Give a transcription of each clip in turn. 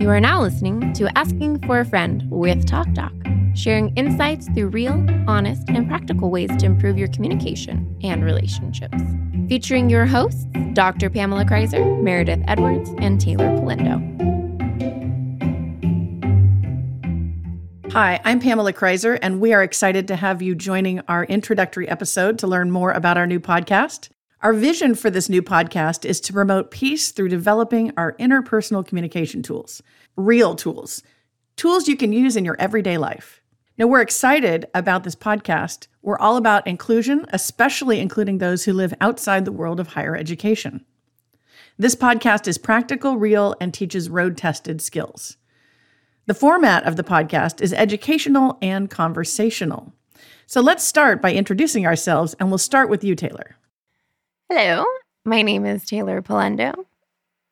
You are now listening to Asking for a Friend with Talk Doc, sharing insights through real, honest, and practical ways to improve your communication and relationships. Featuring your hosts, Dr. Pamela Kreiser, Meredith Edwards, and Taylor Polendo. Hi, I'm Pamela Kreiser, and we are excited to have you joining our introductory episode to learn more about our new podcast. Our vision for this new podcast is to promote peace through developing our interpersonal communication tools, real tools, tools you can use in your everyday life. Now, we're excited about this podcast. We're all about inclusion, especially including those who live outside the world of higher education. This podcast is practical, real, and teaches road tested skills. The format of the podcast is educational and conversational. So let's start by introducing ourselves, and we'll start with you, Taylor. Hello, my name is Taylor Polendo.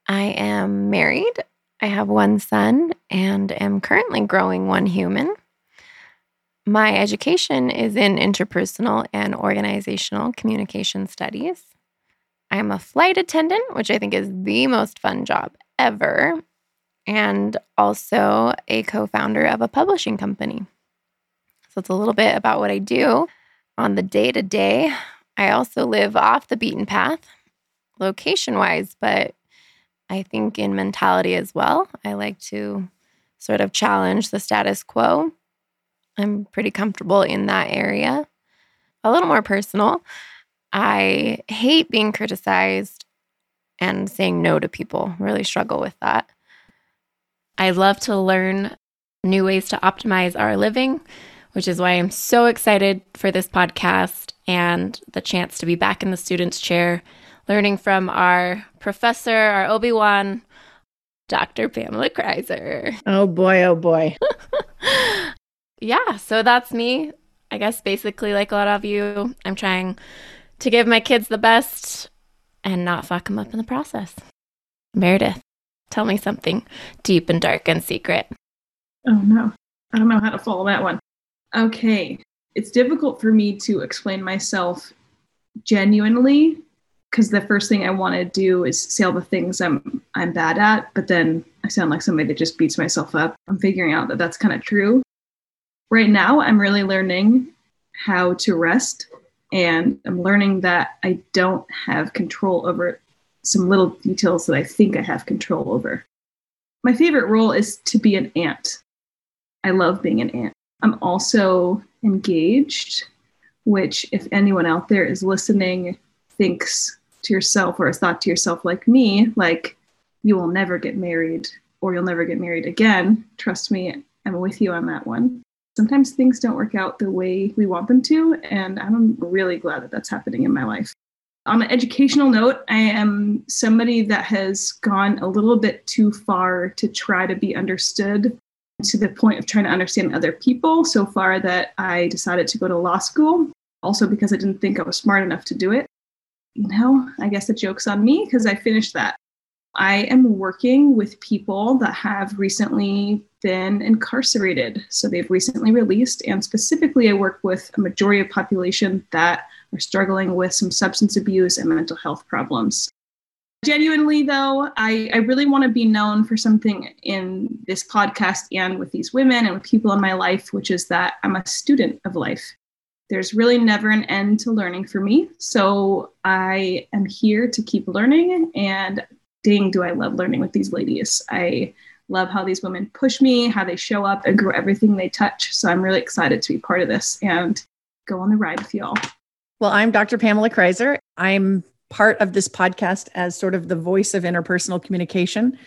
I am married. I have one son and am currently growing one human. My education is in interpersonal and organizational communication studies. I'm a flight attendant, which I think is the most fun job ever, and also a co founder of a publishing company. So it's a little bit about what I do on the day to day. I also live off the beaten path, location wise, but I think in mentality as well. I like to sort of challenge the status quo. I'm pretty comfortable in that area. A little more personal. I hate being criticized and saying no to people. Really struggle with that. I love to learn new ways to optimize our living, which is why I'm so excited for this podcast and the chance to be back in the student's chair, learning from our professor, our Obi Wan, Dr. Pamela Kreiser. Oh boy, oh boy. yeah, so that's me. I guess basically, like a lot of you, I'm trying to give my kids the best and not fuck them up in the process. Meredith, tell me something deep and dark and secret. Oh no, I don't know how to follow that one. Okay, it's difficult for me to explain myself genuinely because the first thing I want to do is say all the things I'm I'm bad at, but then I sound like somebody that just beats myself up. I'm figuring out that that's kind of true. Right now, I'm really learning how to rest, and I'm learning that I don't have control over some little details that I think I have control over. My favorite role is to be an aunt. I love being an aunt. I'm also engaged, which, if anyone out there is listening, thinks to yourself or has thought to yourself, like me, like, you will never get married or you'll never get married again. Trust me, I'm with you on that one. Sometimes things don't work out the way we want them to, and I'm really glad that that's happening in my life. On an educational note, I am somebody that has gone a little bit too far to try to be understood to the point of trying to understand other people so far that I decided to go to law school, also because I didn't think I was smart enough to do it. You know, I guess the joke's on me because I finished that. I am working with people that have recently been incarcerated. So they've recently released, and specifically, I work with a majority of population that are struggling with some substance abuse and mental health problems. Genuinely, though, I, I really want to be known for something in this podcast and with these women and with people in my life, which is that I'm a student of life. There's really never an end to learning for me. So I am here to keep learning. And dang, do I love learning with these ladies. I love how these women push me, how they show up and grow everything they touch. So I'm really excited to be part of this and go on the ride with y'all. Well, I'm Dr. Pamela Kreiser. I'm part of this podcast as sort of the voice of interpersonal communication.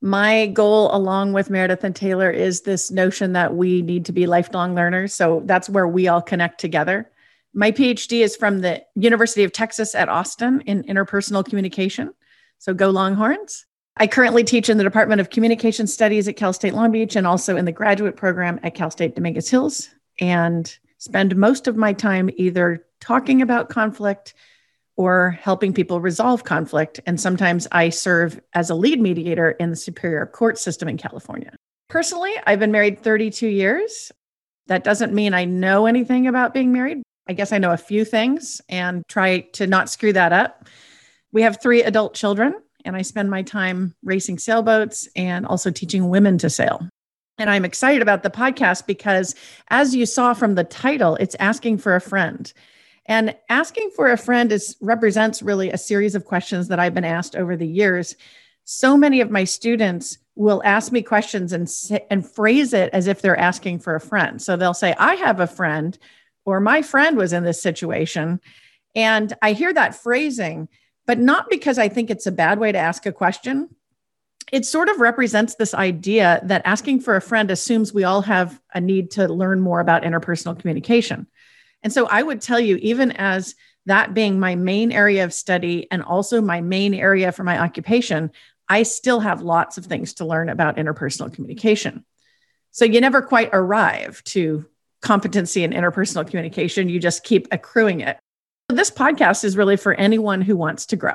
My goal, along with Meredith and Taylor, is this notion that we need to be lifelong learners. So that's where we all connect together. My PhD is from the University of Texas at Austin in interpersonal communication. So go Longhorns. I currently teach in the Department of Communication Studies at Cal State Long Beach and also in the graduate program at Cal State Dominguez Hills, and spend most of my time either talking about conflict or helping people resolve conflict. And sometimes I serve as a lead mediator in the Superior Court system in California. Personally, I've been married 32 years. That doesn't mean I know anything about being married. I guess I know a few things and try to not screw that up. We have three adult children and I spend my time racing sailboats and also teaching women to sail. And I'm excited about the podcast because, as you saw from the title, it's asking for a friend. And asking for a friend is represents really a series of questions that I've been asked over the years. So many of my students will ask me questions and and phrase it as if they're asking for a friend. So they'll say, "I have a friend," or "My friend was in this situation," and I hear that phrasing, but not because I think it's a bad way to ask a question, it sort of represents this idea that asking for a friend assumes we all have a need to learn more about interpersonal communication. And so I would tell you, even as that being my main area of study and also my main area for my occupation, I still have lots of things to learn about interpersonal communication. So you never quite arrive to competency in interpersonal communication, you just keep accruing it. This podcast is really for anyone who wants to grow.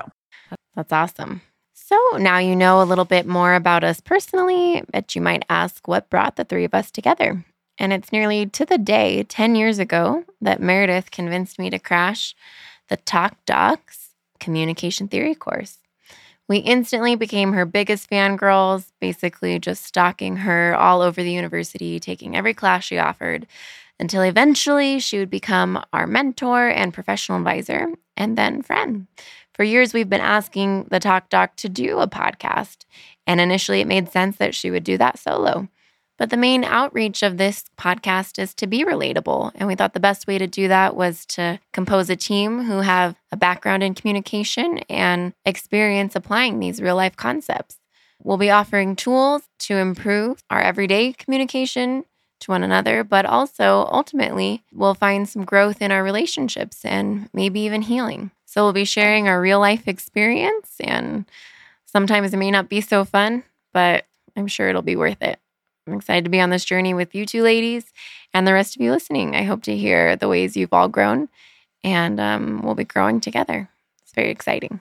That's awesome. So now you know a little bit more about us personally, but you might ask what brought the three of us together. And it's nearly to the day 10 years ago that Meredith convinced me to crash the Talk Docs communication theory course. We instantly became her biggest fangirls, basically just stalking her all over the university, taking every class she offered, until eventually she would become our mentor and professional advisor, and then friend. For years, we've been asking the Talk Doc to do a podcast, and initially it made sense that she would do that solo. But the main outreach of this podcast is to be relatable. And we thought the best way to do that was to compose a team who have a background in communication and experience applying these real life concepts. We'll be offering tools to improve our everyday communication to one another, but also ultimately, we'll find some growth in our relationships and maybe even healing. So we'll be sharing our real life experience, and sometimes it may not be so fun, but I'm sure it'll be worth it. I'm excited to be on this journey with you two ladies and the rest of you listening. I hope to hear the ways you've all grown, and um, we'll be growing together. It's very exciting.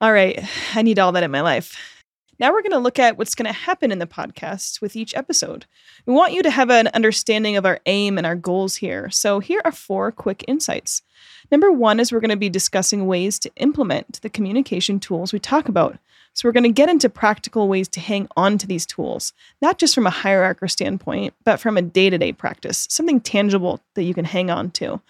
All right. I need all that in my life. Now we're going to look at what's going to happen in the podcast with each episode. We want you to have an understanding of our aim and our goals here. So here are four quick insights. Number one is we're going to be discussing ways to implement the communication tools we talk about. So we're going to get into practical ways to hang on to these tools, not just from a hierarchical standpoint, but from a day to day practice, something tangible that you can hang on to.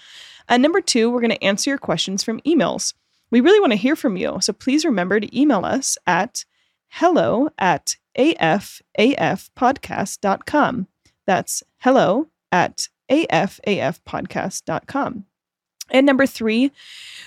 And number two, we're going to answer your questions from emails. We really want to hear from you. So please remember to email us at hello at afafpodcast.com. That's hello at afafpodcast.com. And number three,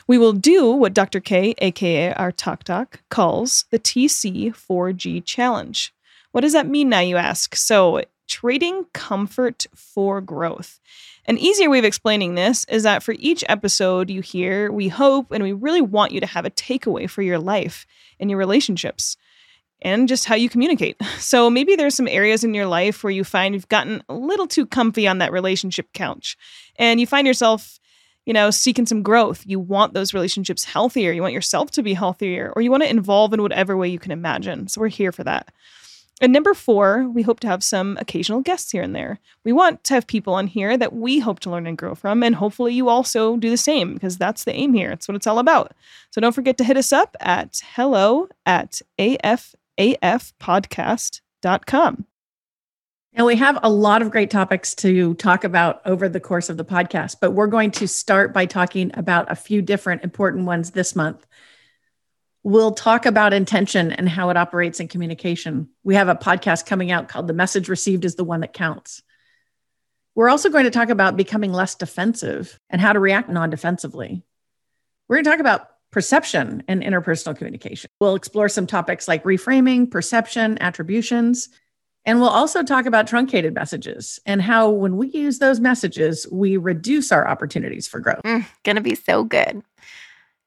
we will do what Dr. K, aka our Talk Doc, calls the TC4G challenge. What does that mean now, you ask? So, trading comfort for growth. An easier way of explaining this is that for each episode you hear, we hope and we really want you to have a takeaway for your life and your relationships and just how you communicate. So maybe there's some areas in your life where you find you've gotten a little too comfy on that relationship couch and you find yourself you know, seeking some growth. You want those relationships healthier. You want yourself to be healthier, or you want to involve in whatever way you can imagine. So we're here for that. And number four, we hope to have some occasional guests here and there. We want to have people on here that we hope to learn and grow from, and hopefully you also do the same because that's the aim here. It's what it's all about. So don't forget to hit us up at hello at afafpodcast.com. And we have a lot of great topics to talk about over the course of the podcast, but we're going to start by talking about a few different important ones this month. We'll talk about intention and how it operates in communication. We have a podcast coming out called The Message Received is the One That Counts. We're also going to talk about becoming less defensive and how to react non defensively. We're going to talk about perception and interpersonal communication. We'll explore some topics like reframing, perception, attributions and we'll also talk about truncated messages and how, when we use those messages, we reduce our opportunities for growth. Mm, gonna be so good.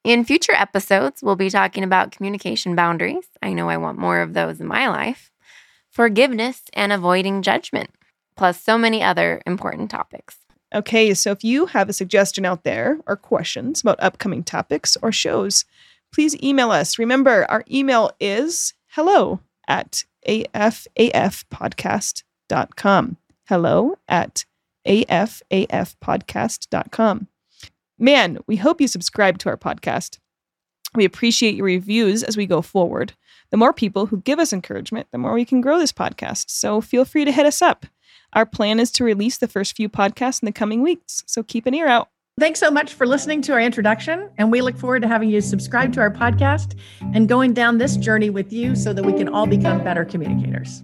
In future episodes, we'll be talking about communication boundaries. I know I want more of those in my life, forgiveness, and avoiding judgment, plus so many other important topics. Okay, so if you have a suggestion out there or questions about upcoming topics or shows, please email us. Remember, our email is hello at afafpodcast.com. Hello at afafpodcast.com. Man, we hope you subscribe to our podcast. We appreciate your reviews as we go forward. The more people who give us encouragement, the more we can grow this podcast. So feel free to hit us up. Our plan is to release the first few podcasts in the coming weeks, so keep an ear out. Thanks so much for listening to our introduction, and we look forward to having you subscribe to our podcast and going down this journey with you so that we can all become better communicators.